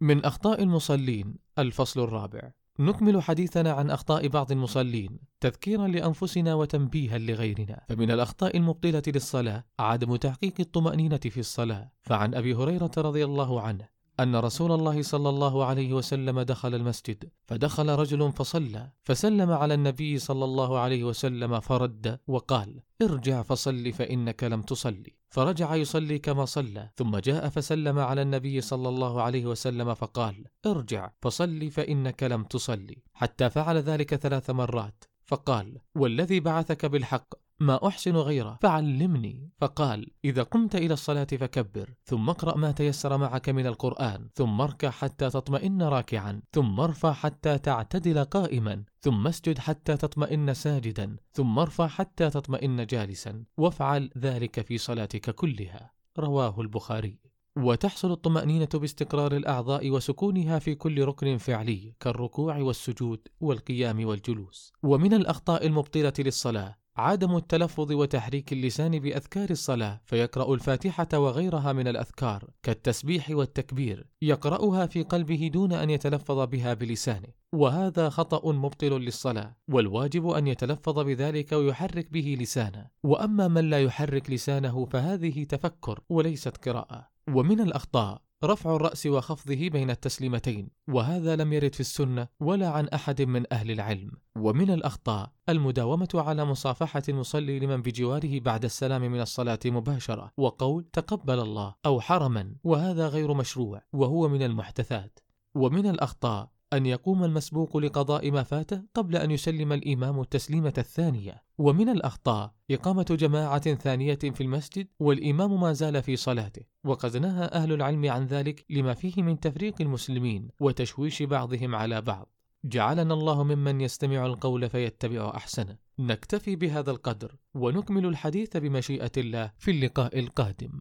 من أخطاء المصلين الفصل الرابع. نكمل حديثنا عن أخطاء بعض المصلين تذكيرا لأنفسنا وتنبيها لغيرنا. فمن الأخطاء المبطلة للصلاة عدم تحقيق الطمأنينة في الصلاة. فعن أبي هريرة رضي الله عنه أن رسول الله صلى الله عليه وسلم دخل المسجد فدخل رجل فصلى فسلم على النبي صلى الله عليه وسلم فرد وقال ارجع فصل فإنك لم تصلي. فرجع يصلي كما صلى ثم جاء فسلم على النبي صلى الله عليه وسلم فقال ارجع فصل فإنك لم تصلي. حتى فعل ذلك ثلاث مرات فقال والذي بعثك بالحق ما أحسن غيره. فعلمني. فقال إذا قمت إلى الصلاة فكبر ثم اقرأ ما تيسر معك من القرآن ثم اركع حتى تطمئن راكعا ثم ارفع حتى تعتدل قائما ثم اسجد حتى تطمئن ساجدا ثم ارفع حتى تطمئن جالسا. وافعل ذلك في صلاتك كلها. رواه البخاري. وتحصل الطمأنينة باستقرار الأعضاء وسكونها في كل ركن فعلي كالركوع والسجود والقيام والجلوس. ومن الأخطاء المبطلة للصلاة عدم التلفظ وتحريك اللسان بأذكار الصلاة فيقرأ الفاتحة وغيرها من الأذكار كالتسبيح والتكبير يقرأها في قلبه دون أن يتلفظ بها بلسانه. وهذا خطأ مبطل للصلاة والواجب أن يتلفظ بذلك ويحرك به لسانه. وأما من لا يحرك لسانه فهذه تفكر وليست قراءة. ومن الأخطاء رفع الرأس وخفضه بين التسليمتين وهذا لم يرد في السنة ولا عن أحد من أهل العلم. ومن الأخطاء المداومة على مصافحة المصلي لمن بجواره بعد السلام من الصلاة مباشرة وقول تقبل الله أو حرما وهذا غير مشروع وهو من المحدثات. ومن الأخطاء أن يقوم المسبوق لقضاء ما فاته قبل أن يسلم الإمام التسليمة الثانية، ومن الأخطاء إقامة جماعة ثانية في المسجد والإمام ما زال في صلاته، وقد نهى أهل العلم عن ذلك لما فيه من تفريق المسلمين وتشويش بعضهم على بعض. جعلنا الله ممن يستمع القول فيتبع أحسنه. نكتفي بهذا القدر ونكمل الحديث بمشيئة الله في اللقاء القادم.